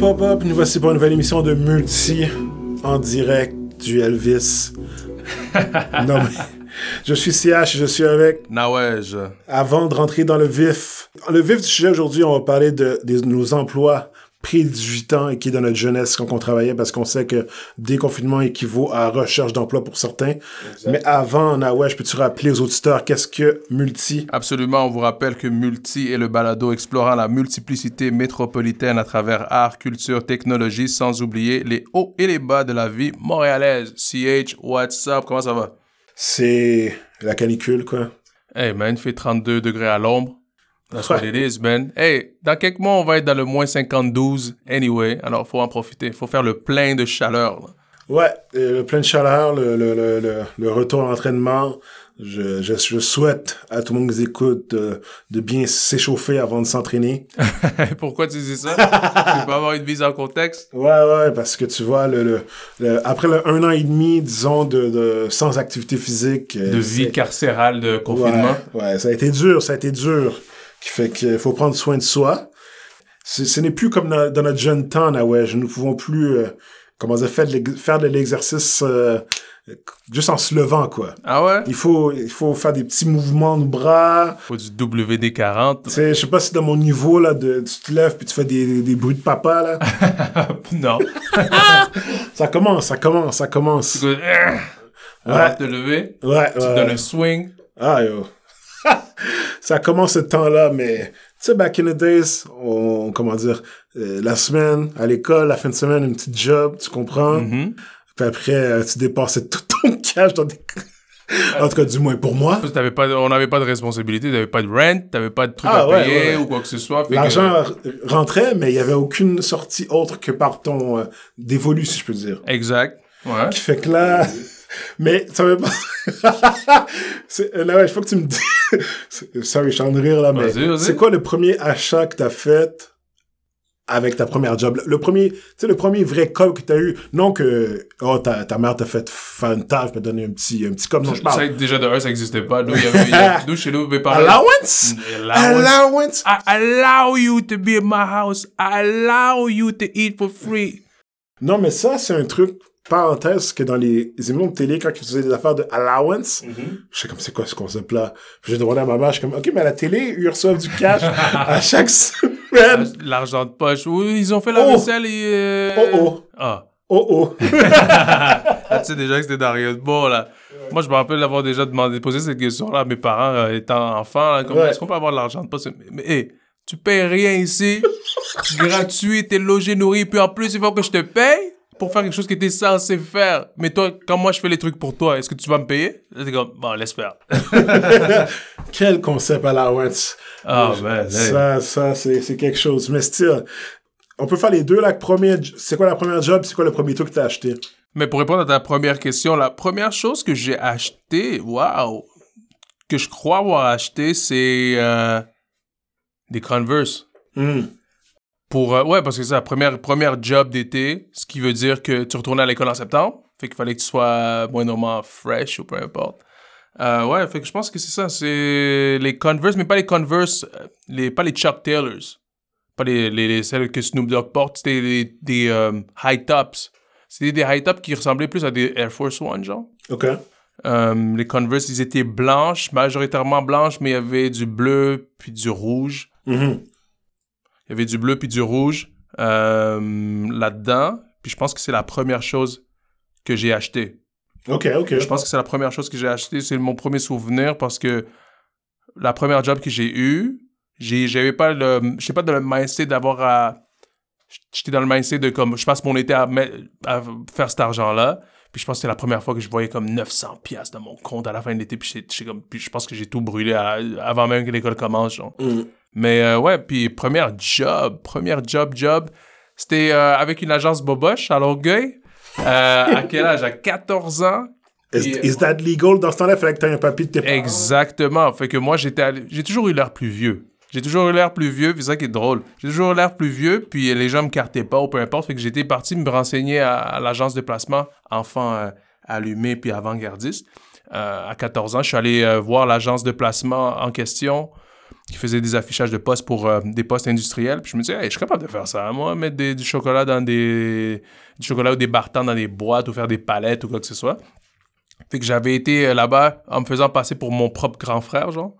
Hop, hop, hop, nous voici pour une nouvelle émission de Multi en direct du Elvis. non, mais je suis CH, je suis avec. Nawej. Avant de rentrer dans le vif, le vif du sujet aujourd'hui, on va parler de, de nos emplois pris 18 ans et qui est dans notre jeunesse quand on travaillait parce qu'on sait que déconfinement équivaut à recherche d'emploi pour certains. Mais avant, Nawesh, peux-tu rappeler aux auditeurs qu'est-ce que Multi? Absolument, on vous rappelle que Multi est le balado explorant la multiplicité métropolitaine à travers art, culture, technologie, sans oublier les hauts et les bas de la vie montréalaise. CH, what's up? Comment ça va? C'est la canicule, quoi. Hey man, il fait 32 degrés à l'ombre. That's what it is, man. Hey, dans quelques mois, on va être dans le moins 52 anyway. Alors, faut en profiter. Faut faire le plein de chaleur. là. Ouais, le plein de chaleur, le, le, le, le, retour à l'entraînement. Je, je, je souhaite à tout le monde qui écoute de, de bien s'échauffer avant de s'entraîner. Pourquoi tu dis ça? tu peux avoir une mise en contexte? Ouais, ouais, parce que tu vois, le, le, le- après le un an et demi, disons, de, de sans activité physique. euh, De vie carcérale de confinement. Ouais, ouais, ça a été dur, ça a été dur. Qui fait qu'il faut prendre soin de soi. Ce, n'est plus comme dans, dans notre jeune temps, Nawej. Nous ne pouvons plus, euh, comment dire, faire de l'exercice euh, juste en se levant, quoi. Ah ouais? Il faut, il faut faire des petits mouvements de bras. Faut du WD-40. Tu sais, je sais pas si dans mon niveau, là, de, tu te lèves puis tu fais des, des bruits de papa, là. non. ça commence, ça commence, ça commence. Tu Avant de te lever, Ouais, tu ouais. donnes un swing. Ah, yo. Ça commence ce temps-là, mais tu sais, back in the days, on, comment dire, euh, la semaine, à l'école, la fin de semaine, une petite job, tu comprends? Mhm. Puis après, euh, tu dépassais tout ton cash dans des... en tout cas, du moins pour moi. Pas, on n'avait pas de responsabilité, t'avais pas de rent, t'avais pas de trucs Ah, à ouais, payer ouais, ouais. ou quoi que ce soit. que- L'argent rentrait, mais il y avait aucune sortie autre que par ton euh, dévolu, si je peux dire. Exact. Ouais. Qui fait que là... Mais ça veut pas... Là, ouais, il faut que tu me dis... Sorry, je suis en de rire là, mais c'est quoi le premier achat que t'as fait avec ta première job? Le premier, tu sais, le premier vrai cob que t'as eu, non que, oh, ta, ta mère t'a fait faire une tâche, t'a donné un petit, un petit cob, non, je Ça, parle. déjà, de un, ça n'existait pas. Nous, il y avait, y avait- nous, chez nous, mes parents... Allowance? Allowance. Allowance? I allow you to be in my house. I allow you to eat for free. Non, mais ça, c'est un truc, parenthèse, que dans les émissions de télé, quand ils faisaient des affaires de allowance, je sais comme, c'est quoi ce concept-là? Puis j'ai demandé à ma mère, je suis comme, OK, mais à la télé, ils reçoivent du cash à chaque semaine. L'argent de poche. Oui, ils ont fait la Oh. vaisselle et... euh, Oh, oh. Ah. Oh, oh. Ah, tu sais déjà que c'était de bon, là. Moi, je me rappelle d'avoir déjà demandé, posé cette question-là à mes parents euh, étant enfant. Ouais. Est-ce qu'on peut avoir de l'argent de poche? Mais, mais, hey, tu payes rien ici. gratuit, t'es logé, nourri. Puis en plus, il faut que je te paye? Pour faire quelque chose que t'es censé faire. Mais toi, quand moi, je fais les trucs pour toi, est-ce que tu vas me payer? Là, t'es comme, bon, laisse faire. Quel concept allowance. Ah, ben, hey. Ça, ça, c'est, c'est quelque chose. Mais still, on peut faire les deux, là. Premier, c'est quoi la première job, c'est quoi le premier truc que t'as acheté? Mais pour répondre à ta première question, la première chose que j'ai acheté, waouh, que je crois avoir acheté, c'est euh, des Converse. Hmm. Pour, euh, ouais, parce que c'est la première, première job d'été, ce qui veut dire que tu retournais à l'école en septembre. Fait qu'il fallait que tu sois moindrement fresh ou peu importe. Euh, ouais, fait que je pense que c'est ça. C'est les Converse, mais pas les Converse, euh, les, pas les Chuck Taylors. Pas les, les, les- celles que Snoop Dogg porte. C'était des, des euh, high tops. C'était des high tops qui ressemblaient plus à des Air Force One, genre. OK. Euh, les Converse, ils étaient blanches, majoritairement blanches, mais il y avait du bleu puis du rouge. Mhm. Il y avait du bleu puis du rouge euh, là-dedans. Puis je pense que c'est la première chose que j'ai acheté. OK, OK. Je pense que c'est la première chose que j'ai acheté. C'est mon premier souvenir parce que la première job que j'ai eue, j'ai, j'avais pas le, je sais pas dans le mindset d'avoir à, j'étais dans le mindset de comme, je passe mon été à, faire cet argent-là. Puis je pense que c'est la première fois que je voyais comme 900 pièces dans mon compte à la fin de l'été. Puis, puis je pense que j'ai tout brûlé à- avant même que l'école commence. Genre. Hmm. Mais euh, ouais, puis première job, première job, job, c'était euh, avec une agence Boboche à Longueuil. Euh, à quel âge? À 14 ans. Is, Et- is that legal? Dans ce temps-là, il fallait que t'aies un papier de tes parents. Exactement. Fait que moi, j'étais j'ai toujours eu l'air plus vieux. J'ai toujours eu l'air plus vieux, c'est ça qui est drôle. J'ai toujours eu l'air plus vieux, puis les gens me cartaient pas ou peu importe. Fait que j'étais parti me renseigner à, à l'agence de placement enfant allumé puis avant-gardiste. À 14 ans, je suis allé voir l'agence de placement en question. Qui faisait des affichages de postes pour euh, des postes industriels. Puis je me disais, je suis capable de faire ça. Moi, mettre du chocolat dans des. du chocolat ou des bartans dans des boîtes ou faire des palettes ou quoi que ce soit. Fait que j'avais été euh, là-bas en me faisant passer pour mon propre grand frère, genre.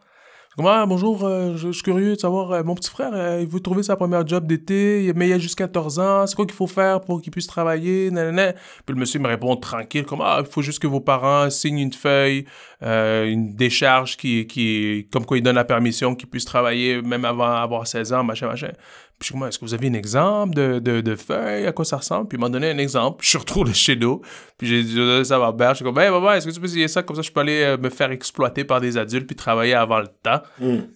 Ah, bonjour, euh, je, suis curieux de savoir, euh, mon petit frère, euh, il veut trouver sa première job d'été, mais il a juste 14 ans, c'est quoi qu'il faut faire pour qu'il puisse travailler, nanana. Puis le monsieur me répond tranquille, comme, ah, il faut juste que vos parents signent une feuille, une décharge qui, qui, comme quoi il donne la permission qu'il puisse travailler même avant avoir 16 ans, machin, machin. Puis je suis comme, est-ce que vous avez un exemple de, de, de feuille, à quoi ça ressemble? Puis il m'a donné un exemple. Je suis retourné chez nous. Puis j'ai dit ça à ma mère. Je suis comme, hey, maman, est-ce que tu peux essayer ça? Comme ça, je peux aller euh, me faire exploiter par des adultes puis travailler avant le temps.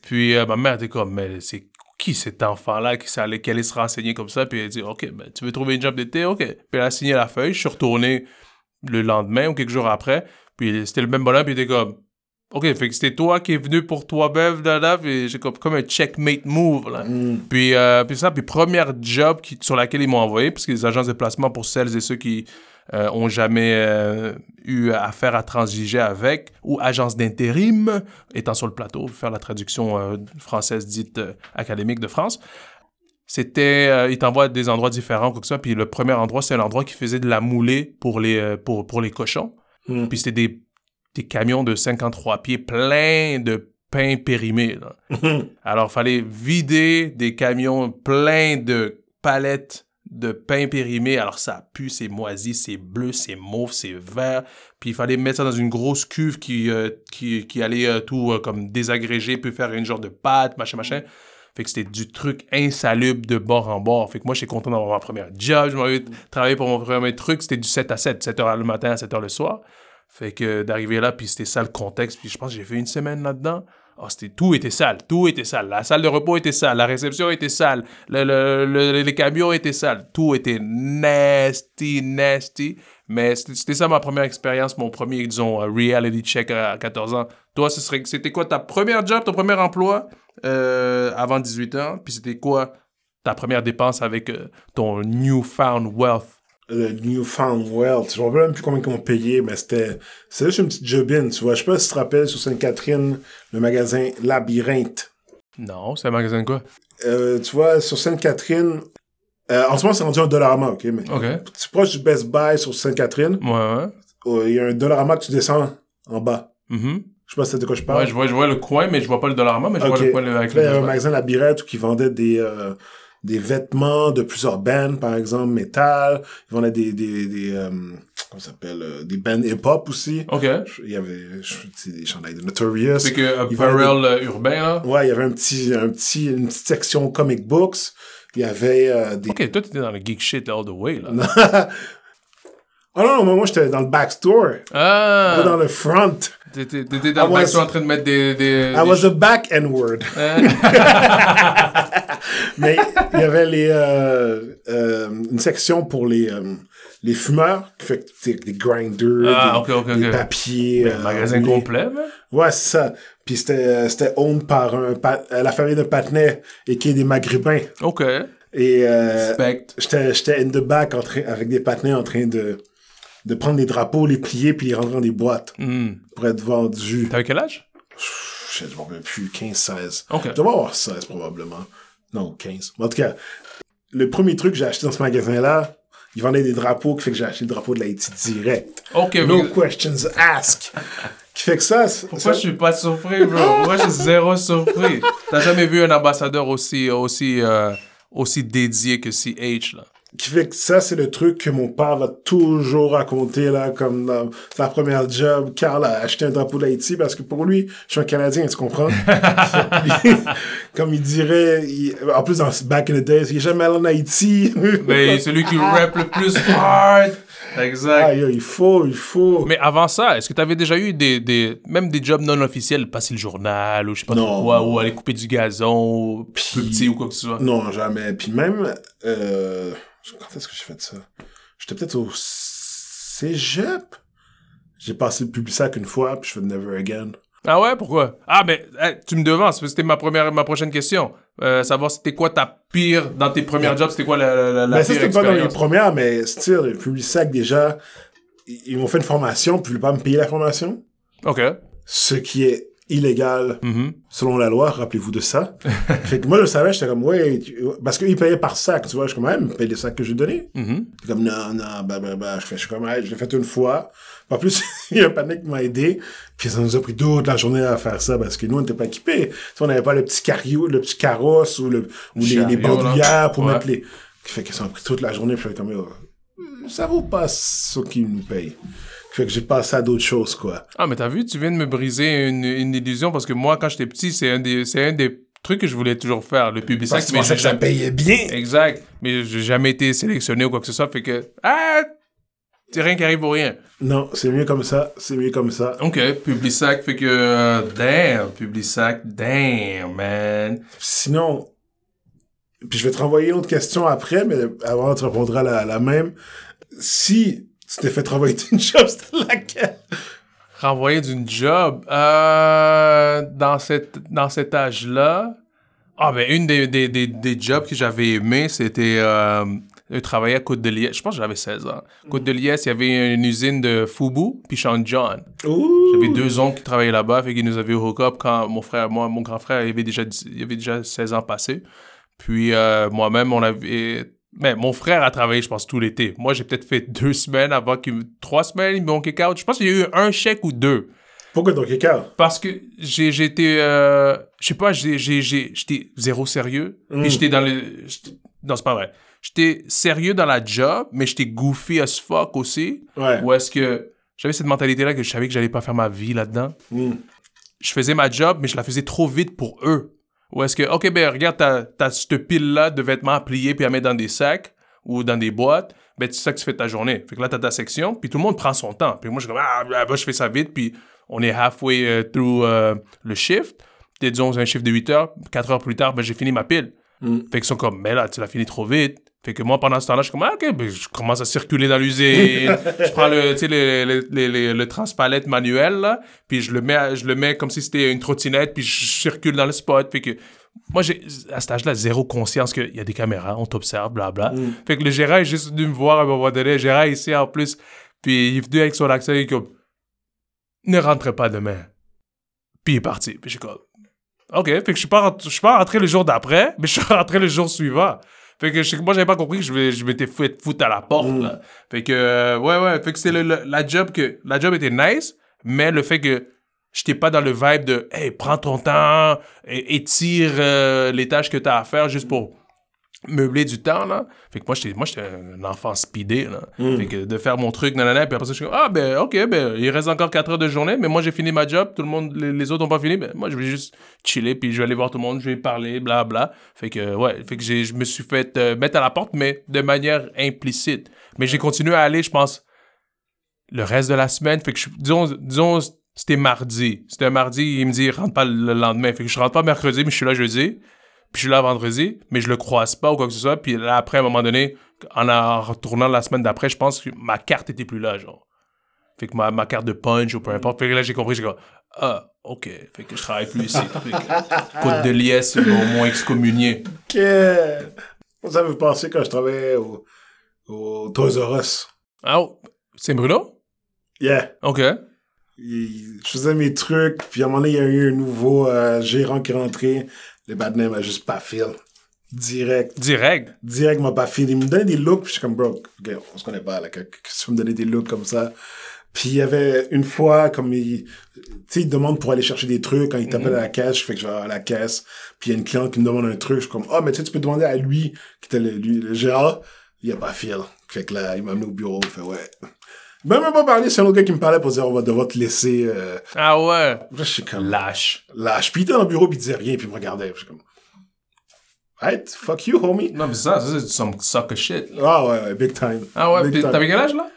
Puis euh, ma mère était comme, mais c'est qui cet enfant-là qui, allait, qui allait se renseigner comme ça? Puis elle dit, OK, ben, tu veux trouver une job d'été? OK. Puis elle a signé la feuille. Je suis retourné le lendemain ou quelques jours après. Puis c'était le même bonhomme. Puis il était comme, OK, fait que c'était toi qui es venu pour toi-même, là, là, puis j'ai comme, comme un checkmate move, là. Puis, euh, puis ça, puis première job qui, sur laquelle ils m'ont envoyé, parce que les agences de placement, pour celles et ceux qui euh, ont jamais euh, eu affaire à transiger avec, ou agence d'intérim, étant sur le plateau, faire la traduction euh, française dite académique de France, c'était, euh, ils t'envoient à des endroits différents, comme ça, puis le premier endroit, c'est un endroit qui faisait de la moulée pour les, euh, pour, pour les cochons. Mm. Puis c'était des, des camions de 53 pieds pleins de pain périmé. là. Alors, il fallait vider des camions pleins de palettes de pain périmé. Alors, ça pue, c'est moisi, c'est bleu, c'est mauve, c'est vert. Puis, il fallait mettre ça dans une grosse cuve qui, euh, qui, qui allait euh, tout euh, comme désagréger, puis faire une genre de pâte, machin, machin. Fait que c'était du truc insalubre de bord en bord. Fait que moi, j'étais content d'avoir ma première job. Je m'avais travaillé pour mon premier truc. C'était du 7 à 7, 7 heures le matin à 7 heures le soir. Fait que d'arriver là, puis c'était ça le contexte. Puis je pense que j'ai fait une semaine là-dedans. Oh, c'était, tout était sale, tout était sale. La salle de repos était sale, la réception était sale, le, le- le- les camions étaient sales. Tout était nasty, nasty. Mais c'était, c'était ça ma première expérience, mon premier, disons, euh, reality check à 14 ans. Toi, ce serait, c'était quoi ta première job, ton premier emploi euh, avant 18 ans? Puis c'était quoi ta première dépense avec euh, ton newfound wealth? Le Newfound Wealth. Je me rappelle même plus combien ils m'ont payé, mais c'était, c'était juste une petite jobine, tu vois. Je sais pas si tu te rappelles, sur Sainte-Catherine, le magasin Labyrinthe. Non, c'est un magasin de quoi? Euh, tu vois, sur Sainte-Catherine, euh, en ce moment, c'est rendu un Dollarama, ok? Mais Ok. tu proche du Best Buy sur Sainte-Catherine, Ouais, ouais. euh, il y a un Dollarama que tu descends en bas. Mhm. Je sais pas si c'est de quoi je parle. Ouais, je vois, je vois le coin, mais je vois pas le dollar mais je vois le coin le- avec Là, il y le avait un magasin Labyrinthe qui vendait des, euh, des vêtements de plusieurs bands, par exemple, métal. Ils vendaient des, des, des euh, comment s'appelle, euh, des bands hip-hop aussi. Ok. Il y avait, je des chandails de Notorious. C'est que Il apparel euh, urbain, là? Ouais, il y avait un petit, un petit, une petite section comic books. Il y avait euh, des... Ok, toi, t'étais dans le geek shit all the way, là. Oh non, non, moi, j'étais dans le backstore. Ah! Pas dans le front. T'étais dans le en train de mettre des... des, I was a back N-word. Mais il y avait les, euh, euh, une section pour les, euh, les fumeurs, qui fait que, des grinders, Ah, des, papiers. Un euh, magasin les- complet, man. Ouais, c'est ça. Puis c'était, c'était owned par un, pa- la famille de Patnais et qui est des Maghrébins. Ok. Et Respect. j'étais, j'étais in the back en train, avec des Patnais en train de, de prendre des drapeaux, les plier puis les rentrer dans des boîtes Hmm. pour être vendus. T'avais quel âge? Je ne me rappelle plus, 15, 16. Ok. Je devais avoir 16 probablement. Non, 15. Mais en tout cas, le premier truc que j'ai acheté dans ce magasin-là, ils vendaient des drapeaux, qui fait que j'ai acheté le drapeau de l'Haïti direct. Ok, No mais- questions asked. qui fait que ça... Pourquoi ça- je suis pas surpris, bro? Pourquoi je suis zéro surpris? T'as jamais vu un ambassadeur aussi, aussi, euh, aussi dédié que CH, là? Qui fait que ça, c'est le truc que mon père va toujours raconter, là, comme dans sa première job. Carl a acheté un drapeau d'Haïti parce que pour lui, je suis un Canadien, tu comprends? Comme il dirait, il- en plus, dans Back in the Days, il est jamais allé en Haïti. Mais celui qui rap le plus hard. Exact. Il faut, il faut. Mais avant ça, est-ce que tu avais déjà eu des, des, même des jobs non officiels, passer le journal ou je sais pas Non. quoi, ou aller couper du gazon, ou plus petit ou quoi que ce soit? Non, jamais. Puis même, euh, quand est-ce que j'ai fait ça? J'étais peut-être au cégep? J'ai passé le Publisac une fois, puis je fais Never Again. Ah ouais, pourquoi? Ah, mais hey, tu me devances, parce que c'était ma première, ma prochaine question. Euh, savoir c'était quoi ta pire, dans tes premières jobs, c'était quoi la, la, la Mais pire ça, c'était pas dans les premières, mais style, le Publisac, déjà, ils ils m'ont fait une formation, puis ils voulaient pas me payer la formation. Ok. Ce qui est illégal Mhm. selon la loi, rappelez-vous de ça. fait que moi, je savais, j'étais comme, ouais, tu- parce qu'ils payaient par sac, tu vois, je suis comme, même, paye les sacs que j'ai donnés. C'est comme, non, non, bah, bah, bah, je fais, je suis comme, ouais, je l'ai fait une fois. En plus, il y a un panique qui m'a aidé, puis ça nous a pris toute la journée à faire ça, parce que nous, on n'était pas équipés. Tu sais, on n'avait pas le petit carriou, le petit carrosse, ou le, ou les, Chariot, les bandoulières pour là. mettre les, fait que ça m'a pris toute la journée, puis je fais comme, oh, ça vaut pas ce qu'ils nous payent. Fait que j'ai passé à d'autres choses, quoi. Ah, mais t'as vu, tu viens de me briser une, une illusion parce que moi, quand j'étais petit, c'est un des, c'est un des trucs que je voulais toujours faire, le public. Parce que tu mais pensais j'ai que ça payait bien. Exact. Mais j'ai jamais été sélectionné ou quoi que ce soit. Fait que, ah, c'est rien qui arrive pour rien. Non, c'est mieux comme ça, c'est mieux comme ça. Ok, Publisac, fait que, euh, damn, Publisac, damn, man. Sinon, puis je vais te renvoyer une autre question après, mais avant tu répondras la, la même. Si tu t'es fait renvoyer une job, c'était laquelle? Renvoyer d'une job, euh, dans cette, dans cet âge-là, ah, ben, une des, des, des, des jobs que j'avais aimé, c'était, euh, de travailler à Côte-de-Liesse. Je pense que j'avais 16 ans. Côte-de-Liesse, il y avait une usine de Fubu, puis Sean John. J'avais deux oncles qui travaillaient là-bas, fait qu'ils nous avaient up quand mon frère, moi, mon grand frère, il avait déjà, il avait déjà 16 ans passés. Puis euh, moi-même, on avait. Mais mon frère a travaillé, je pense, tout l'été. Moi, j'ai peut-être fait deux semaines avant qu'il. me- Trois semaines, ils m'ont kick out. Je pense qu'il y a eu un chèque ou deux. Pourquoi ton kicker? Parce que été. euh, je sais pas, j'étais zéro sérieux. Mm. J'étais dans le. j'étais- Non, c'est pas vrai. J'étais sérieux dans la job, mais j'étais goofy as fuck aussi. Ouais. Ou est-ce que j'avais cette mentalité-là que je savais que j'allais pas faire ma vie là-dedans? Mm. Je faisais ma job, mais je la faisais trop vite pour eux. Ou est-ce que, OK, ben regarde, t'as, t'as cette pile-là de vêtements à plier puis à mettre dans des sacs ou dans des boîtes, ben c'est ça que tu fais ta journée. Fait que là, t'as ta section, puis tout le monde prend son temps. Puis moi, je suis comme, ah, bah, je fais ça vite, puis on est halfway euh, through euh, le shift. T'es, disons, un shift de 8 heures, 4 heures plus tard, ben j'ai fini ma pile. Mm. Fait qu'ils sont comme, mais là, tu l'as fini trop vite. Fait que moi, pendant ce temps-là, je suis comme, ah, OK, ben, je commence à circuler dans l'usine. je prends le, tu sais, le, le, le, le- le transpalette manuel, là, puis je le mets, à- je le mets comme si c'était une trottinette, puis je circule dans le spot. Fait que moi, j'ai, à cet âge-là, zéro conscience qu'il y a des caméras, on t'observe, blabla. Mm. Fait que le gérant est juste venu me voir à un moment donné. Le gérant ici, en plus, puis il est venu avec son accent, il est comme, ne rentrez pas demain. Puis il est parti. Puis je suis comme, OK. Fait que je suis pas, je suis pas rentré le jour d'après, mais je suis rentré le jour suivant. Fait que je, moi, j'avais pas compris que je, m'étais fait foutre à la porte, Mm. là. Fait que, euh, ouais, ouais. Fait que c'est le, le- la job que, la job était nice, mais le fait que j'étais pas dans le vibe de, hey, prends ton temps, étire euh, les tâches que t'as à faire juste pour meubler du temps, là. Fait que moi, j'étais, moi, j'étais un enfant speedé, là. Mm. Fait que de faire mon truc, nanana, puis après ça, je suis comme, ah, ben, ok, ben, il reste encore 4 heures de journée, mais moi, j'ai fini ma job, tout le monde, les, les autres ont pas fini, ben, moi, je vais juste chiller, puis je vais aller voir tout le monde, je vais parler, bla, bla. Fait que, ouais, fait que j'ai, je me suis fait euh, mettre à la porte, mais de manière implicite. Mais j'ai continué à aller, je pense, le reste de la semaine. Fait que, je, disons, disons, c'était mardi. C'était un mardi, il me dit, rentre pas le lendemain. Fait que je rentre pas mercredi, mais je suis là jeudi. Puis je suis là vendredi, mais je le croise pas ou quoi que ce soit. Puis là, après, à un moment donné, en, en retournant la semaine d'après, je pense que ma carte était plus là, genre. Fait que ma, ma carte de punch ou peu importe. Fait que là, j'ai compris, j'ai comme, ah, ok. Fait que je travaille plus ici. Côte de Liesse, m'ont m'ont excommunié. Que... Ça me penser quand je travaillais au, au Toys R Us? Ah, oh, c'est Bruno? Yeah. Ok. Il- je faisais mes trucs, puis à un moment donné, il y a eu un nouveau euh, gérant qui est rentré. Le bad name a juste pas fil. Direct. Direct. Direct, m'a pas fil. Il me donnait des looks, puis je suis comme, bro, ok, on se connaît pas, là, que, que, tu veux me donner des looks comme ça? Puis il y avait une fois, comme il, tu sais, il demande pour aller chercher des trucs, quand il t'appelle à la caisse, je fais que je vais à la caisse, puis il y a une cliente qui me demande un truc, je suis comme, ah, mais tu sais, tu peux demander à lui, qui était le, lui, le gérant, il a pas fil. Fait que là, il m'a amené au bureau, il fait, ouais. M'a même pas parlé, c'est un autre gars qui me parlait pour dire, on va devoir te laisser, euh, Ah ouais. Là, je suis comme Lâche. lâche. Puis il était dans le bureau, puis il disait rien, puis il me regardait. Je suis comme, right, fuck you, homie. Non, mais ça, ça c'est some sucker shit. là. Ah ouais, ouais, big time. Ah ouais, Big puis t'avais quel âge là?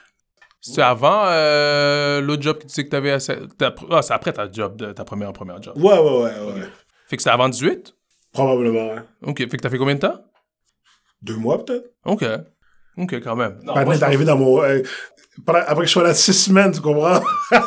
C'était avant euh, l'autre job que tu sais que t'avais. Ah, c'est après ta job, de- ta première première job. Ouais, ouais, ouais, ouais. Fait que c'était avant 18? Probablement, ouais. Ok, fait que t'as fait combien de temps? Deux mois, peut-être. Ok. Ok, quand même. Non, Pas moi, est je arrivé dans mon... euh, après que je sois là six semaines, tu comprends?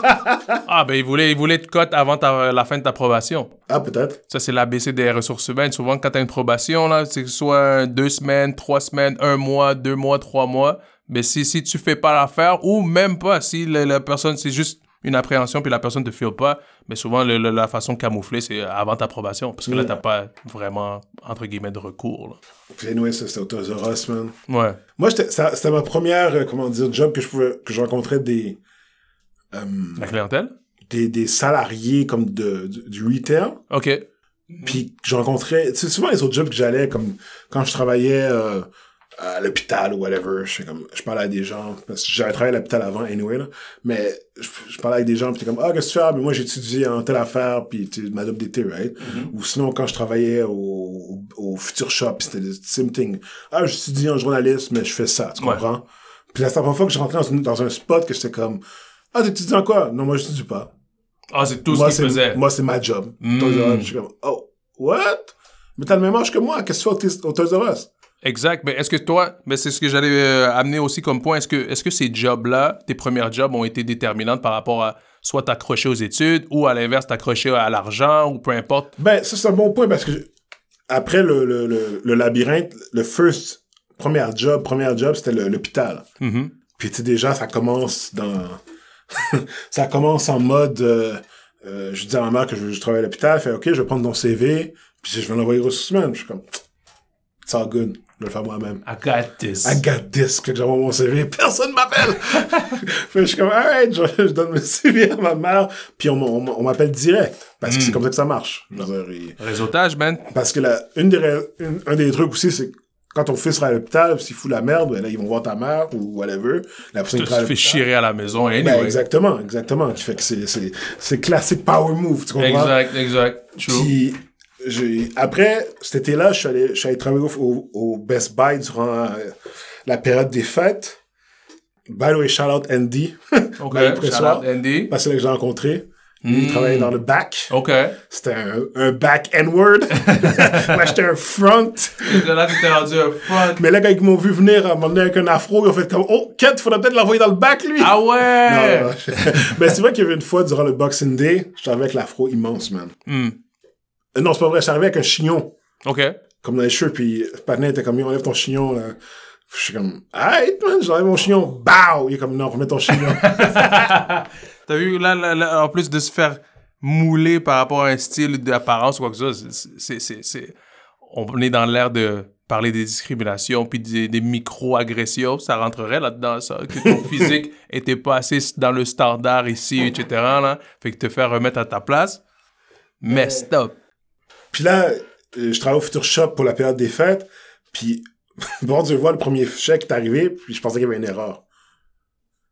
Ah, ben il voulait, il voulait te cote avant ta- la fin de ta probation. ah, peut-être. Ça, c'est l'ABC des ressources humaines. Souvent, quand t'as une probation, là, c'est soit deux semaines, trois semaines, un mois, deux mois, trois mois. Mais si, si tu fais pas l'affaire, ou même pas, si la, la personne, c'est juste une appréhension puis la personne te file pas, mais souvent le- le- la façon de camoufler c'est avant ta probation parce que là t'as pas vraiment entre guillemets de recours. là. Anyway, ça, c'était au Toys R Us, man. Ouais. Moi, c'était ma première, euh, comment dire, job que je pouvais, que je rencontrais des, euh, La clientèle? des, des salariés comme de, du, du retail. Ok. Puis je rencontrais, tu sais, souvent les autres jobs que j'allais, comme quand je travaillais euh, à l'hôpital ou whatever, je, sais comme, je parlais à des gens, parce que j'avais travaillé à l'hôpital avant, anyway, là, mais je, je parlais avec des gens, puis t'es comme, ah, qu'est-ce que tu fais? Mais moi, j'ai étudié en telle affaire, puis tu ma job d'été, right? Ou sinon, quand je travaillais au, au, au Future Shop, c'était le same thing. Ah, j'étudie en journalisme, mais je fais ça, tu Ouais. comprends? Puis la première fois que je rentrais dans, une- dans un spot, que j'étais comme, ah, t'étudies en quoi? Non, moi, j'étudie pas. Ah, c'est tout moi, ce qu'il c'est- faisait. Moi, c'est ma job. Mm. Je suis comme, oh, what? Mais t'as le même âge que moi, qu'est-ce que tu fais au, au Toys R Us? Exact. Mais est-ce que toi, mais c'est ce que j'allais euh, amener aussi comme point, est-ce que, est-ce que ces jobs-là, tes premiers jobs, ont été déterminantes par rapport à soit t'accrocher aux études ou à l'inverse t'accrocher à l'argent ou peu importe? Ben, ça, c'est un bon point parce que je- après le, le, le, le labyrinthe, le first, premier job, premier job, c'était l'hôpital. Mhm. Puis, tu sais, déjà, ça commence dans. ça commence en mode. euh, euh, je dis à ma mère que je veux juste travailler à l'hôpital. Fait, OK, je vais prendre ton CV. Puis, je vais l'envoyer aux ressources humaines. Je suis comme, it's all good. Je vais le faire moi-même. I got this. I got this. Fait que j'envoie mon CV. Personne m'appelle. fait que je suis comme, alright, je, je donne mon CV à ma mère. Puis, on, m'appelle direct. Parce que Mm. c'est comme ça que ça marche. Dire, Réseautage, man. parce que la, une des, une- un des trucs aussi, c'est quand ton fils sera à l'hôpital, s'il fout la merde, ben là, ils vont voir ta mère ou whatever. La personne Tu qui l'hôpital- chier à la maison, Ben, exactement, exactement. Qui fait que c'est, classique power move, tu comprends? exact, exact. True. Puis, après, cet été-là, je suis allé, je suis allé travailler au, au- Best Buy durant euh, la période des fêtes. By the way, shout out Andy. Ok, shout out Andy. Parce que là que j'ai rencontré. Lui, il travaillait dans le back. Ok. C'était un, un back N-word. Moi, j'étais un front. Là, tu t'es rendu un front. Mais là, quand ils m'ont vu venir à m'emmener avec un afro, ils ont fait comme Oh, Kent, faudrait peut-être l'envoyer dans le bac, lui. Ah ouais! Non, non, non. Mais c'est vrai qu'il y avait une fois, durant le Boxing Day, j'étais avec l'afro immense, man. Hmm. Euh, Non, c'est pas vrai, j'étais arrivé avec un chignon, Ok. comme dans les cheveux, puis patin était comme, enlève ton chignon, là. Je suis comme, alright, man, j'enlève mon chignon, bow! Il est comme, non, remets ton chignon. T'as vu, là, là, là, en plus de se faire mouler par rapport à un style d'apparence ou quoi que ce soit, c'est- c'est- c'est- c'est- on est dans l'ère de parler des discriminations puis des, des micro-agressions, ça rentrerait là-dedans, ça, que ton physique était pas assez dans le standard ici, etc., là, fait que te faire remettre à ta place, messed up. Puis là, euh, je travaillais au Future Shop pour la période des fêtes, puis bon, je vois le premier chèque est arrivé, puis je pensais qu'il y avait une erreur.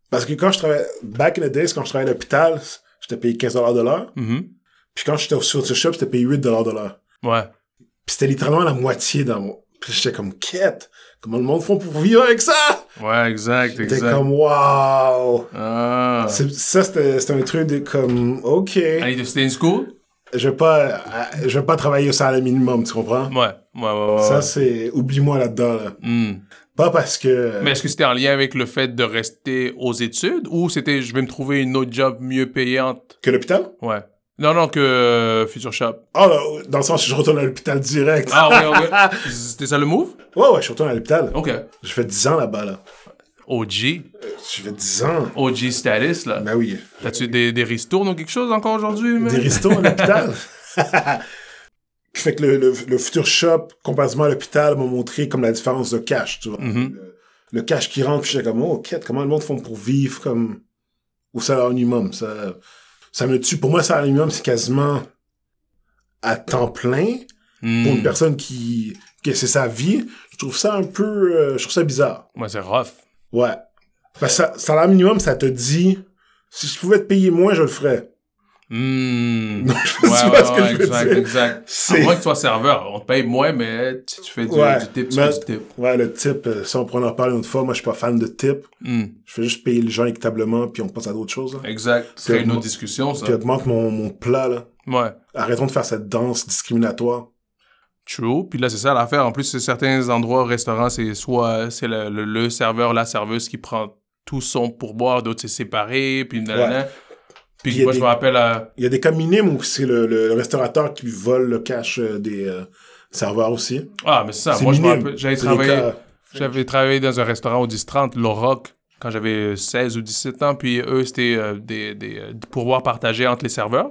Parce que quand je travaillais, back in the days, quand je travaillais à l'hôpital, j'étais payé 15 de l'heure. Mhm. Puis quand j'étais au Future Shop, j'étais payé 8 de l'heure. Ouais. Puis c'était littéralement la moitié dans mon... Puis j'étais comme, quête, comment le monde font pour vivre avec ça? Ouais, exact, J'étais exact. comme, wow! Ah. Ça, c'était c'était un truc de comme, OK, to stay in school? Je vais pas, euh, je vais pas travailler au salaire minimum, tu comprends? Ouais, ouais, ouais, ouais. Ça, c'est, oublie-moi là-dedans, là. Hmm. Pas parce que... Mais est-ce que c'était en lien avec le fait de rester aux études ou c'était je vais me trouver une autre job mieux payante? Que l'hôpital? Ouais. Non, non, que euh, Future Shop. Ah, là, dans le sens je retourne à l'hôpital direct. Ah, ouais, ouais. C'était ça le move? Ouais, ouais, je retourne à l'hôpital. Ok. J'ai fait 10 ans là-bas, là. OG. J'ai fait 10 ans. OG status, là. Ben oui. T'as-tu des, des ristournes ou quelque chose encore aujourd'hui? Des restos à l'hôpital? fait que le, le, le futur shop, comparativement à l'hôpital, m'a montré comme la différence de cash, tu vois. Mhm. le, le cash qui rentre, puis j'étais comme, oh, quête, comment le monde font pour vivre comme au salaire minimum? Ça, ça me tue. Pour moi, le salaire minimum, c'est quasiment à temps plein. Hmm. Pour une personne qui, c'est sa vie, je trouve ça un peu, euh, je trouve ça bizarre. Ouais, c'est rough. Ouais. Parce que ça- salaire minimum, ça te dit, si je pouvais te payer moins, je le ferais. Tu Ouais, vois ouais, ce que ouais, je veux exact, dire? exact. À C'est- moins que tu sois serveur. On te paye moins, mais si tu fais du, Ouais, du tip, tu mais- fais du tip. Ouais, le type, euh, ça, on pourrait en parler une autre fois. Moi, je suis pas fan de tip. Hmm. Je fais juste payer les gens équitablement, puis on passe à d'autres choses. Là. Exact. C'est une autre discussion, ça. Puis augmente mon, mon plat, là. Ouais. Arrêtons de faire cette danse discriminatoire. True. Puis là, c'est ça l'affaire. En plus, certains endroits, restaurants, c'est soit c'est le, le- le serveur, la serveuse qui prend tout son pourboire, d'autres c'est séparé, puis nanana. Puis moi, des- je me rappelle à... Il y a des cas minimes où c'est le, restaurateur qui vole le cash euh, des euh, serveurs aussi. Ah, mais c'est ça. Moi, je me minime. rappelle, j'avais travaillé, j'avais travaillé dans un restaurant au 10-30, Le Rock. quand j'avais 16 ou 17 ans. Puis eux, c'était euh, des, des, euh, des pourboires partagés entre les serveurs.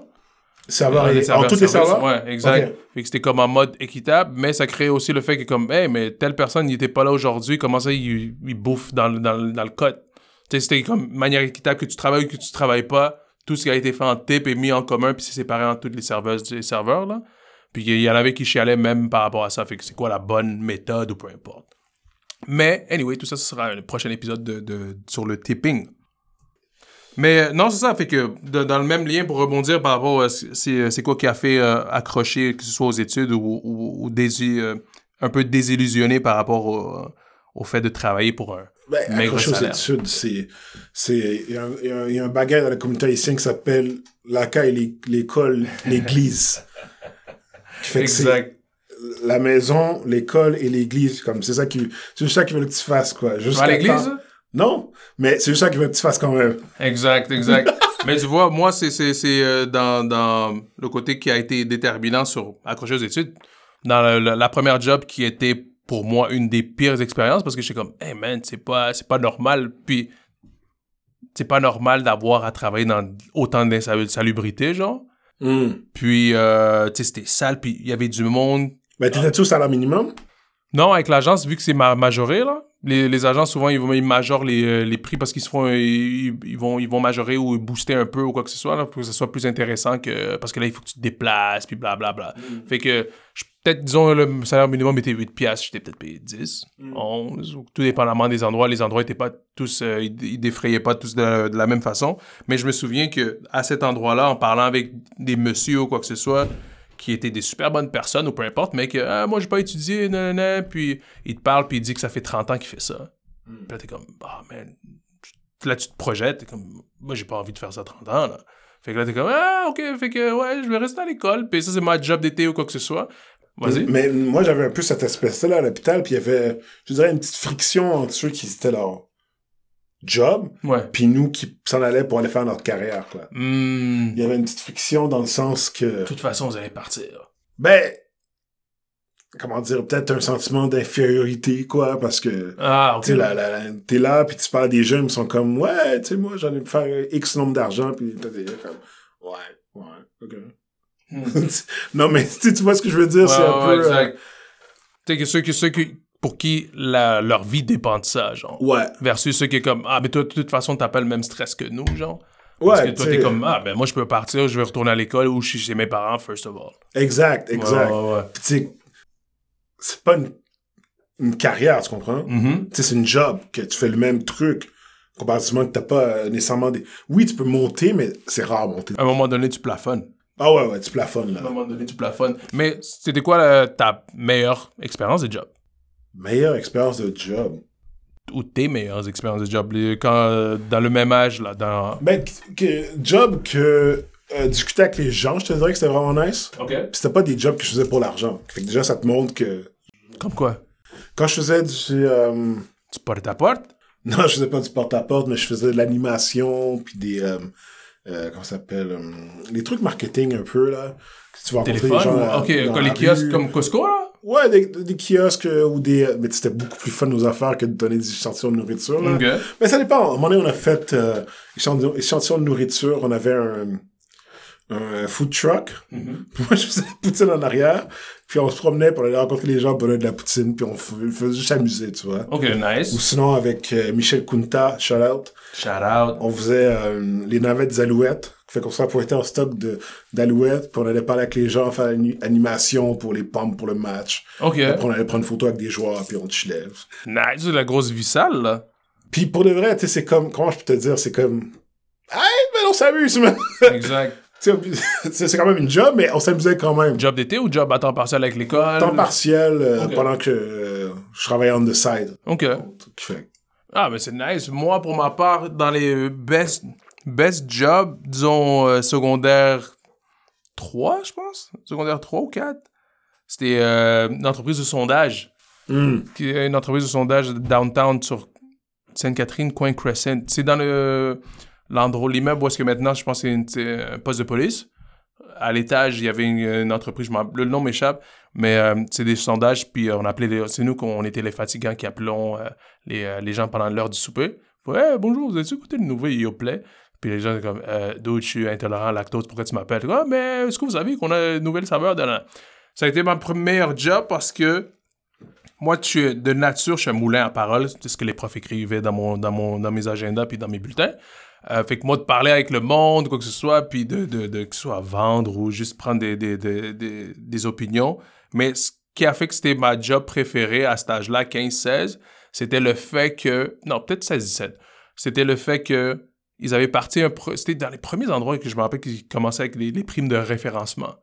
Serveur Euh, et- les serveurs, en tous les serveurs? Ouais, exact. Ok. Fait que c'était comme en mode équitable, mais ça crée aussi le fait que, comme, hey, mais telle personne, il était pas là aujourd'hui, comment ça, il, il bouffe dans, le- dans, dans le code? Tu sais, c'était comme manière équitable que tu travailles ou que tu travailles pas. Tout ce qui a été fait en tip est mis en commun, puis c'est séparé en tous les serveurs, les serveurs, là. Puis il y en avait qui chialaient même par rapport à ça. Fait que c'est quoi la bonne méthode ou peu importe. Mais, anyway, tout ça, ce sera le prochain épisode de, de- sur le tipping. Mais euh, non, c'est ça. Fait que de- dans le même lien, pour rebondir par rapport à c- c'est c'est quoi qui a fait euh, accrocher, que ce soit aux études ou, ou, ou dési- euh, un peu désillusionné par rapport au, au fait de travailler pour un. Ben, accroché aux études, c'est, il y, a un- y a bagage dans la communauté haïtienne qui s'appelle l'ACA et l'é- l'école, l'église. Qui que c'est la maison, l'école et l'église, comme, c'est ça qui, c'est juste ça qu'ils veulent que tu fasses, quoi. Vas à l'église? Non, mais c'est juste ça qu'ils veulent que tu fasses quand même. Exact, exact. Mais tu vois, moi, c'est c'est- c'est, euh, dans, dans le côté qui a été déterminant sur accrocher aux études. Dans la première job qui était pour moi une des pires expériences parce que j'étais comme, hey man, c'est pas, c'est pas normal. Puis, c'est pas normal d'avoir à travailler dans autant d'insalubrité, genre. Puis, euh, tu sais, c'était sale, puis il y avait du monde. Ben, t'étais-tu au salaire minimum? Non, avec l'agence, vu que c'est ma majoré, là, les, les agents, souvent, ils, vont, ils majorent les, euh, les prix parce qu'ils se font, ils, ils vont, ils vont majorer ou booster un peu ou quoi que ce soit, là, pour que ce soit plus intéressant que. Parce que là, il faut que tu te déplaces, puis blablabla. Fait que, peut-être, disons, le salaire minimum était 8 piastres, j'étais peut-être payé 10, 11, ou tout dépendamment des endroits. Les endroits étaient pas tous, euh, ils, défrayaient pas tous de, de la même façon. Mais je me souviens que à cet endroit-là, en parlant avec des messieurs ou quoi que ce soit, qui étaient des super bonnes personnes ou peu importe, mais que ah, moi j'ai pas étudié, nanana, puis il te parle, puis il dit que ça fait 30 ans qu'il fait ça. Puis là t'es comme, ah man, là tu te projettes, t'es comme, moi j'ai pas envie de faire ça 30 ans là. Fait que là t'es comme, ah ok, fait que ouais, je vais rester à l'école, puis ça c'est ma job d'été ou quoi que ce soit. Vas-y. Mais moi, j'avais un peu cette espèce-là à l'hôpital, puis il y avait, je dirais, une petite friction entre ceux qui c'était leur job, puis nous qui s'en allaient pour aller faire notre carrière, quoi. Hmm. Il y avait une petite friction dans le sens que, De toute façon, vous allez partir. ben, comment dire, peut-être un sentiment d'infériorité, quoi, parce que, Ah, ok. tu sais, la- la- la- t'es là, puis tu parles des jeunes, ils sont comme, ouais, tu sais, moi, j'en ai me faire X nombre d'argent, puis t'as des comme, ouais, ouais, ok. Hmm. non, mais tu vois ce que je veux dire, c'est un ouais, peu... euh, exact. Tu sais, que ceux, que ceux qui, pour qui la- leur vie dépend de ça, genre. ouais, Versus ceux qui est comme, ah, mais toi, de toute façon, t'as pas le même stress que nous, genre. ouais, Parce que toi, t'es comme, ah, ben moi, je peux partir, je vais retourner à l'école ou je suis chez mes parents, first of all. Exact, exact. Ouais, ouais, ouais. Puis, tu sais, c'est pas une, une carrière, tu comprends? Tu sais, c'est une job, que tu fais le même truc, comparativement que t'as pas euh, nécessairement des... Oui, tu peux monter, mais c'est rare monter. À un moment donné, tu plafonnes. Ah ouais, ouais, tu plafonnes, là. À un moment donné, tu plafonnes. Mais c'était quoi la- ta meilleure expérience de job? Meilleure expérience de job. Ou tes meilleures expériences de job? Les- Quand, euh, dans le même âge, là, dans... Ben, que, job que euh, discuter avec les gens, je te dirais que c'était vraiment nice. OK. Puis c'était pas des jobs que je faisais pour l'argent. Fait que déjà, ça te montre que... Comme quoi? Quand je faisais du... euh, Tu portes ta porte? Non, je faisais pas du porte-à-porte, mais je faisais de l'animation, puis des... euh, euh, comment ça s'appelle? euh, des trucs marketing un peu, là. Que tu vas rencontrer les Téléphone? gens ou- à- OK, dans comme la les kiosques rue. comme Costco, là? Ouais, des, des kiosques euh, ou des... euh, Mais c'était beaucoup plus fun nos affaires que de donner des échantillons de nourriture, là. Mais ça dépend. À un moment donné, on a fait euh, échantillon, échantillon de nourriture. On avait un, un food truck. Mhm. Moi, je faisais la poutine en arrière. Puis on se promenait pour aller rencontrer les gens pour donner de la poutine. Puis on faisait juste s'amuser, tu vois. OK, Ou nice. sinon, avec euh, Michel Kunta, shout out, Shout out. on faisait euh, les navettes des alouettes. Fait qu'on se rapportait en stock de, d'alouettes. Puis on allait parler avec les gens, faire une animation pour les pommes pour le match. OK. Après, on allait prendre une photo avec des joueurs. Puis on chillait. Nice, c'est la grosse vie sale, là. Puis pour de vrai, tu sais, c'est comme... Comment je peux te dire? C'est comme... Hey, mais on s'amuse, man! Exact. Tu sais, c'est quand même une job, mais on s'amusait quand même. Job d'été ou job à temps partiel avec l'école? Temps partiel euh, pendant que euh, je travaillais on the side. OK. Fait- Ah, mais c'est nice. Moi, pour ma part, dans les best, best jobs, disons euh, secondaire 3, je pense. Secondaire 3 ou 4. C'était euh, une entreprise de sondage. Hmm. qui est une entreprise de sondage downtown sur Sainte-Catherine, coin Crescent. C'est dans le l'endroit, l'immeuble où est-ce que maintenant, je pense c'est un poste de police. À l'étage, il y avait une, une entreprise, je m'en- le nom m'échappe, mais euh, c'est des sondages, puis on appelait les- c'est nous qu'on était les fatigants qui appelons euh, les, les gens pendant l'heure du souper Ouais, bonjour, vous avez écouté le nouveau Yoplait? Puis les gens sont comme, euh, d'où je suis intolérant à lactose, pourquoi tu m'appelles? Ah, mais est-ce que vous savez qu'on a une nouvelle saveur la... Ça a été mon premier job parce que moi, suis de nature, je suis un moulin à parole. C'est ce que les profs écrivaient dans, mon, dans, mon, dans mes agendas puis dans mes bulletins. Euh, fait que moi, de parler avec le monde, quoi que ce soit, puis de, de, de que ce soit vendre ou juste prendre des, des, des, des opinions. Mais ce qui a fait que c'était ma job préférée à cet âge-là, 15-16, c'était le fait que... Non, peut-être 16-17. C'était le fait que ils avaient parti. C'était dans les premiers endroits que je me rappelle qu'ils commençaient avec les, primes de référencement.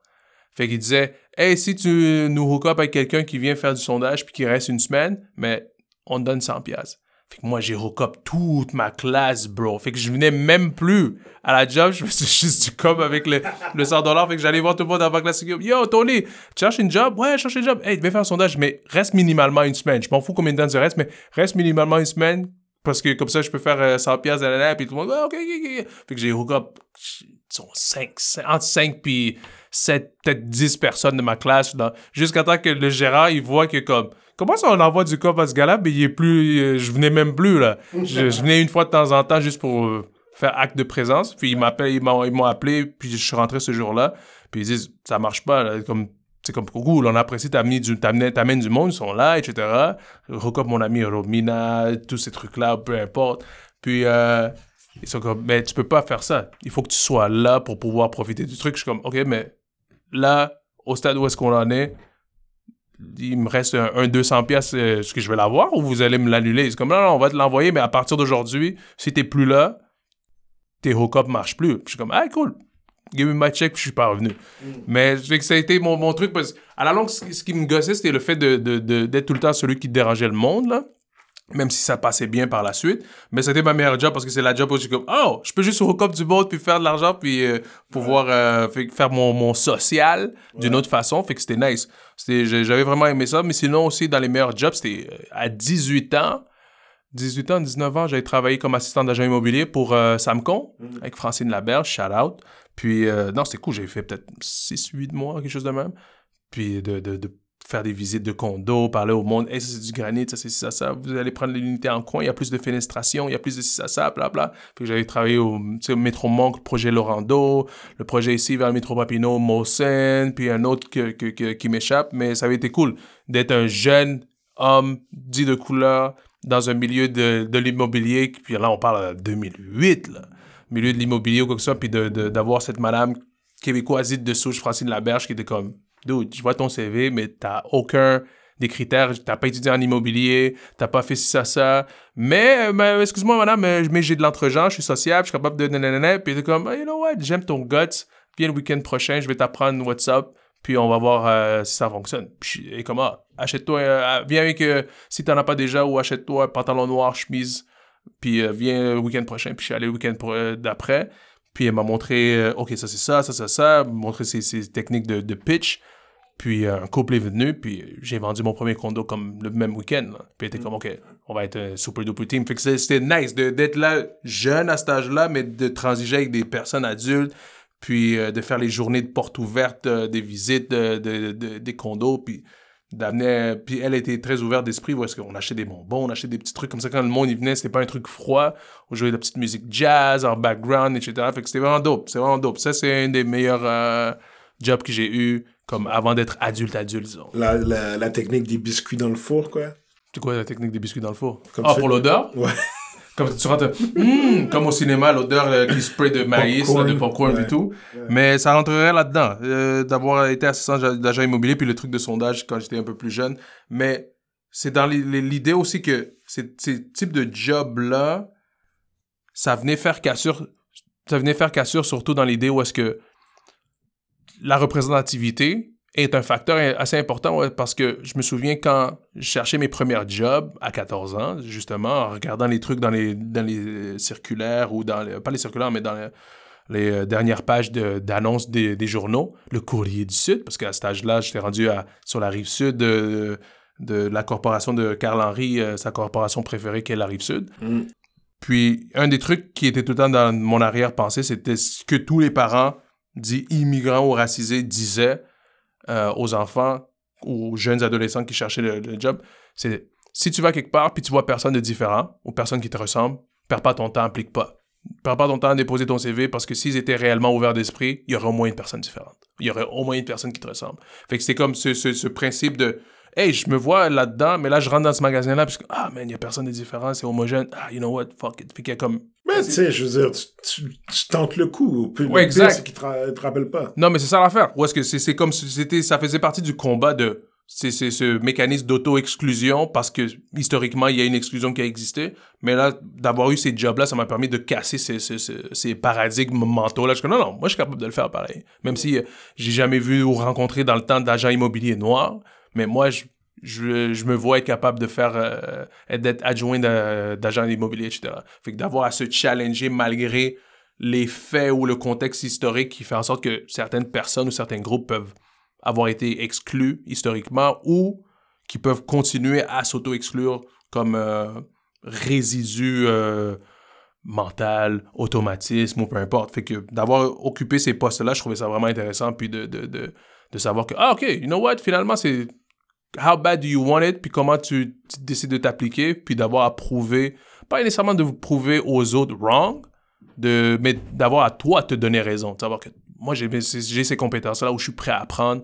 Fait qu'il disait, hey, si tu nous hook up avec quelqu'un qui vient faire du sondage puis qui reste une semaine, mais on te donne 100 pièces. Fait que moi, j'ai hook up toute ma classe, bro. Fait que je venais même plus à la job. Je me suis juste du com avec le, le 100 dollars. Fait que j'allais voir tout le monde ma classe. Yo, Tony, tu cherches une job? Ouais, je cherche une job. Hey, viens faire un sondage, mais reste minimalement une semaine. Je m'en fous combien de temps tu restes, mais reste minimalement une semaine parce que comme ça, je peux faire euh, 100 pièces puis tout le monde, ah, ok, ok, ok. Fait que j'ai hook up, sont 5, entre 5 puis 7, peut-être 10 personnes de ma classe, jusqu'à temps que le gérant, il voit que comme, comment ça on envoie du cop à ce gars-là, mais il est plus, euh, je venais même plus, là. Je, venais une fois de temps en temps juste pour euh, faire acte de présence, puis ils ils m'ont appelé, puis je suis rentré ce jour-là, puis ils disent, ça marche pas, là, comme, c'est comme cool, on apprécie, t'amènes du, t'amènes du monde, ils sont là, etc. Recop mon ami Romina, tous ces trucs-là, peu importe. Puis, euh, ils sont comme, mais tu peux pas faire ça. Il faut que tu sois là pour pouvoir profiter du truc. Je suis comme, ok, mais là, au stade où est-ce qu'on en est, il me reste un, 200 pièces est-ce que je vais l'avoir ou vous allez me l'annuler? C'est comme, non, non, on va te l'envoyer, mais à partir d'aujourd'hui, si t'es plus là, tes hook-up marchent plus. je suis comme, ah, cool. Give me my check, puis je suis pas revenu. Mm. Mais je que ça a été mon, mon truc, parce à la longue, ce, qui me gossait, c'était le fait d'être de, de, tout le temps celui qui dérangeait le monde, là même si ça passait bien par la suite. Mais c'était ma meilleure job parce que c'est la job où je suis comme, oh, je peux juste up du boat puis faire de l'argent puis euh, pouvoir euh, faire mon, mon social d'une autre façon. Fait que c'était nice. J'avais vraiment aimé ça. Mais sinon aussi, dans les meilleurs jobs, c'était euh, à 18 ans. 18 ans, 19 ans, j'avais travaillé comme assistant d'agent immobilier pour Samcon mm. avec Francine Laberge, shout out. Puis, non, c'était cool. J'ai fait peut-être 6-8 mois, quelque chose de même. Puis de, de, faire des visites de condos, parler au monde, hey, c'est du granit, ça c'est ça, ça, vous allez prendre l'unité en coin, il y a plus de fenestration, il y a plus de ça, ça, bla bla. Puis j'avais travaillé au, au métro Monk, projet Lorando, le projet ici vers le métro Papineau, Mosen, puis un autre que, que, qui m'échappe, mais ça avait été cool d'être un jeune homme dit de couleur dans un milieu de, de l'immobilier, puis là on parle de 2008, là, milieu de l'immobilier ou quoi que ce soit, puis d'avoir de, cette madame québécoise de souche Francine Laberge qui était comme dude, je vois ton CV, mais t'as aucun des critères, t'as pas étudié en immobilier, t'as pas fait ci, ça, ça. Mais, mais excuse-moi, madame, mais j'ai de l'entre-genre, je suis sociable, je suis capable de nanana. Puis t'es comme, you know what, j'aime ton guts. Viens le week-end prochain, je vais t'apprendre WhatsApp, puis on va voir euh, si ça fonctionne. Puis, et comme, ah, achète-toi, euh, viens avec, euh, si t'en as pas déjà, ou achète-toi un pantalon noir, chemise, puis viens le week-end prochain. Puis je suis allé le week-end d'après. Puis elle m'a montré, OK, ça c'est ça, ça c'est ça, montré ses, ses techniques de, de pitch. Puis euh, un couple est venu, puis j'ai vendu mon premier condo comme le même week-end. Puis était comme, OK, on va être un super duper team. Fait que c'était nice d'être là, jeune à cet âge-là, mais de transiger avec des personnes adultes, puis euh, de faire les journées de portes ouvertes, euh, des visites de, des condos, puis d'amener... Puis elle était très ouverte d'esprit, parce qu'on achetait des bonbons, on achetait des petits trucs comme ça. Quand le monde y venait, c'était pas un truc froid. On jouait de la petite musique jazz en background, etc. Fait que c'était vraiment dope. C'est vraiment dope. Ça, c'est un des meilleurs jobs que j'ai eu comme avant d'être adulte, adulte, disons. La, la, la, technique des biscuits dans le four, quoi. C'est quoi la technique des biscuits dans le four? ah, pour l'odeur? Ouais. Comme tu rentres, hmm, comme au cinéma, l'odeur euh, qui spray de maïs, de popcorn et tout. Mais ça rentrerait là-dedans, euh, d'avoir été assistant d'agent immobilier, puis le truc de sondage quand j'étais un peu plus jeune. Mais c'est dans l'idée aussi que ces, ces types de jobs-là, ça venait faire cassure, ça venait faire cassure surtout dans l'idée où est-ce que la représentativité est un facteur assez important parce que je me souviens quand je cherchais mes premiers jobs à 14 ans, justement, en regardant les trucs dans les, dans les circulaires ou dans les, pas les circulaires, mais dans les, euh, dernières pages d'annonces des, des, journaux, le Courrier du Sud, parce qu'à cet âge-là, j'étais rendu à, sur la rive sud de, de la corporation de Carl Henry, euh, sa corporation préférée qui est la rive sud. Mm. Puis, un des trucs qui était tout le temps dans mon arrière-pensée, c'était ce que tous les parents dit immigrants ou racisés disait euh, aux enfants, aux jeunes adolescents qui cherchaient le, job, c'est si tu vas quelque part puis tu vois personne de différent ou personne qui te ressemble, perds pas ton temps, applique pas. Perds pas ton temps à déposer ton CV parce que s'ils étaient réellement ouverts d'esprit, il y aurait au moins une personne différente. Il y aurait au moins une personne qui te ressemble. Fait que c'est comme ce principe de hey, je me vois là-dedans, mais là, je rentre dans ce magasin-là, parce que, ah, man, il n'y a personne de différent, c'est homogène. Ah, you know what, fuck it. Fait qu'il y a comme. Mais tu sais, je veux dire, tu, tu, tentes le coup. Puis Ouais, le pire, exact. qu'ils te, te rappellent pas. Non, mais c'est ça l'affaire. Ou est-ce que c'est c'est comme si c'était, ça faisait partie du combat de. C'est ce mécanisme d'auto-exclusion parce que historiquement, il y a une exclusion qui a existé. Mais là, d'avoir eu ces jobs-là, ça m'a permis de casser ces, ces, ces, paradigmes mentaux-là. Je comme, non, non, moi, je suis capable de le faire pareil. Même si euh, j'ai jamais vu ou rencontré dans le temps d'agents immobiliers noirs. Mais moi, je, je, je me vois être capable de faire, euh, d'être adjoint d'a- d'agent immobilier, etc. Fait que d'avoir à se challenger malgré les faits ou le contexte historique qui fait en sorte que certaines personnes ou certains groupes peuvent avoir été exclus historiquement ou qui peuvent continuer à s'auto-exclure comme euh, résidu euh, mental, automatisme ou peu importe. Fait que d'avoir occupé ces postes-là, je trouvais ça vraiment intéressant puis de, de, de, de savoir que, ah, OK, you know what, finalement, c'est how bad do you want it, puis comment tu, décides de t'appliquer, puis d'avoir à prouver, pas nécessairement de prouver aux autres wrong, de, mais d'avoir à toi te donner raison. De savoir que moi, j'ai ces compétences-là où je suis prêt à apprendre,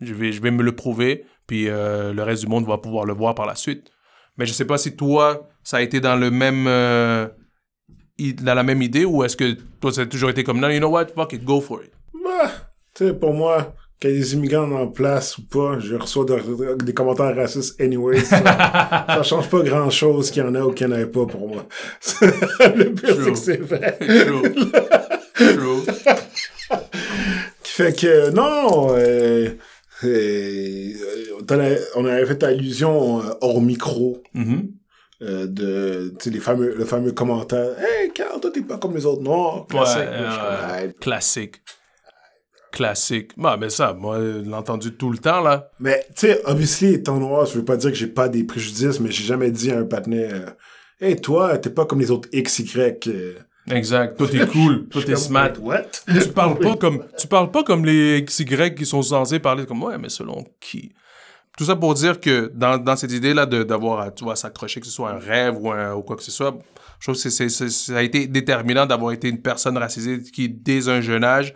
je vais, je vais me le prouver, puis euh, le reste du monde va pouvoir le voir par la suite. Mais je sais pas si toi, ça a été dans le même... euh, dans la même idée, ou est-ce que toi, ça a toujours été comme, non, you know what, fuck it, go for it. Bah, tu sais, pour moi, qu'il y ait des immigrants en place ou pas, je reçois de- des commentaires racistes anyway. Ça, ça change pas grand chose qu'il y en a ou qu'il y en ait pas pour moi. le pire, c'est que c'est vrai. Fait que, non, euh, euh, on avait fait allusion euh, hors micro Mhm. euh, de, les fameux, le fameux commentaire « Hey, Carl, toi, t'es pas comme les autres noirs. » Classique. Euh, classique. Classique. Bah, mais ça, moi, je l'ai entendu tout le temps, là. Mais, tu sais, obviously, étant noir, je veux pas dire que j'ai pas des préjudices, mais j'ai jamais dit à un patinet euh, Hey, toi, t'es pas comme les autres XY. Exact. Toi, t'es cool. Toi, t'es smart. What? Tu parles pas comme, tu parles pas comme les XY qui sont censés parler comme, ouais, mais selon qui? Tout ça pour dire que dans, dans cette idée-là de, d'avoir à, tu vois, s'accrocher, que ce soit un rêve ou, un, ou quoi que ce soit, je trouve que c'est, ça a été déterminant d'avoir été une personne racisée qui, dès un jeune âge,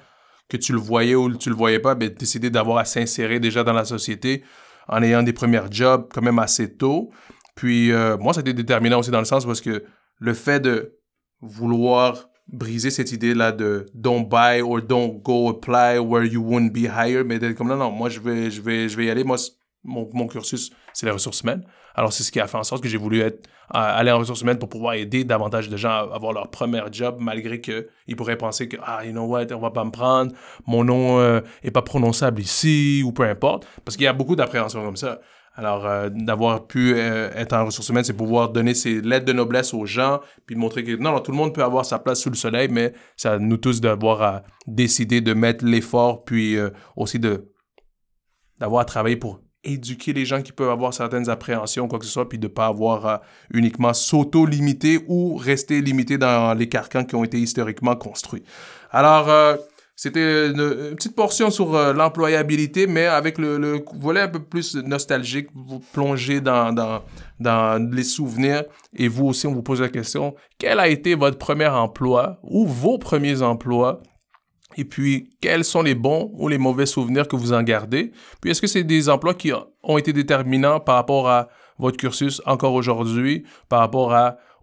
que tu le voyais ou tu le voyais pas, ben, décidé d'avoir à s'insérer déjà dans la société en ayant des premiers jobs quand même assez tôt. Puis euh, moi, ça a été déterminant aussi dans le sens parce que le fait de vouloir briser cette idée-là de don't buy or don't go apply where you won't be hired, mais d'être comme non, non, moi je vais, je vais, je vais y aller. Moi, mon, mon cursus, c'est les ressources humaines. Alors, c'est ce qui a fait en sorte que j'ai voulu être, euh, aller en ressources humaines pour pouvoir aider davantage de gens à avoir leur premier job, malgré qu'ils pourraient penser que, ah, you know what, on va pas me prendre, mon nom euh, est pas prononçable ici, ou peu importe. Parce qu'il y a beaucoup d'appréhension comme ça. Alors, euh, d'avoir pu euh, être en ressources humaines, c'est pouvoir donner ses lettres de noblesse aux gens, puis de montrer que non, non, tout le monde peut avoir sa place sous le soleil, mais c'est à nous tous d'avoir à décider de mettre l'effort, puis euh, aussi d'avoir à travailler pour éduquer les gens qui peuvent avoir certaines appréhensions, quoi que ce soit, puis de ne pas avoir uniquement s'auto-limiter ou rester limité dans les carcans qui ont été historiquement construits. Alors, c'était une, petite portion sur euh, l'employabilité, mais avec le, le volet un peu plus nostalgique, vous plongez dans, dans, dans les souvenirs. Et vous aussi, on vous pose la question, quel a été votre premier emploi ou vos premiers emplois? Et puis, quels sont les bons ou les mauvais souvenirs que vous en gardez? Puis, est-ce que c'est des emplois qui ont été déterminants par rapport à votre cursus encore aujourd'hui, par rapport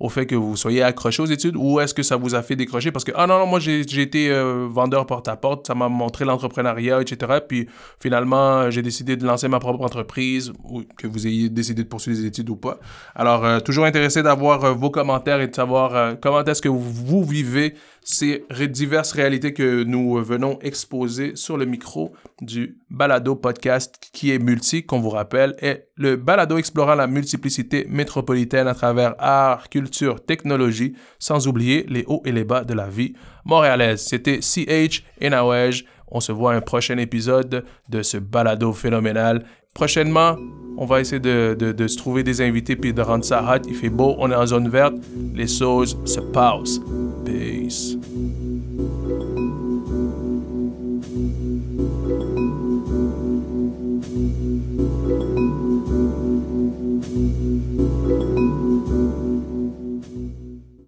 au fait que vous soyez accroché aux études, ou est-ce que ça vous a fait décrocher? Parce que, ah non, non, moi, j'ai été euh, vendeur porte-à-porte, ça m'a montré l'entrepreneuriat, etc. Puis, finalement, j'ai décidé de lancer ma propre entreprise, ou que vous ayez décidé de poursuivre des études ou pas. Alors, euh, toujours intéressé d'avoir euh, vos commentaires et de savoir comment est-ce que vous vivez ces diverses réalités que nous venons exposer sur le micro du Balado Podcast qui est multi, qu'on vous rappelle, est le Balado explorant la multiplicité métropolitaine à travers art, culture, technologie, sans oublier les hauts et les bas de la vie montréalaise. C'était CH et Nawej. On se voit à un prochain épisode de ce balado phénoménal. Prochainement, on va essayer de se trouver des invités puis de rendre ça hot. Il fait beau, on est en zone verte. Les choses se passent. Peace.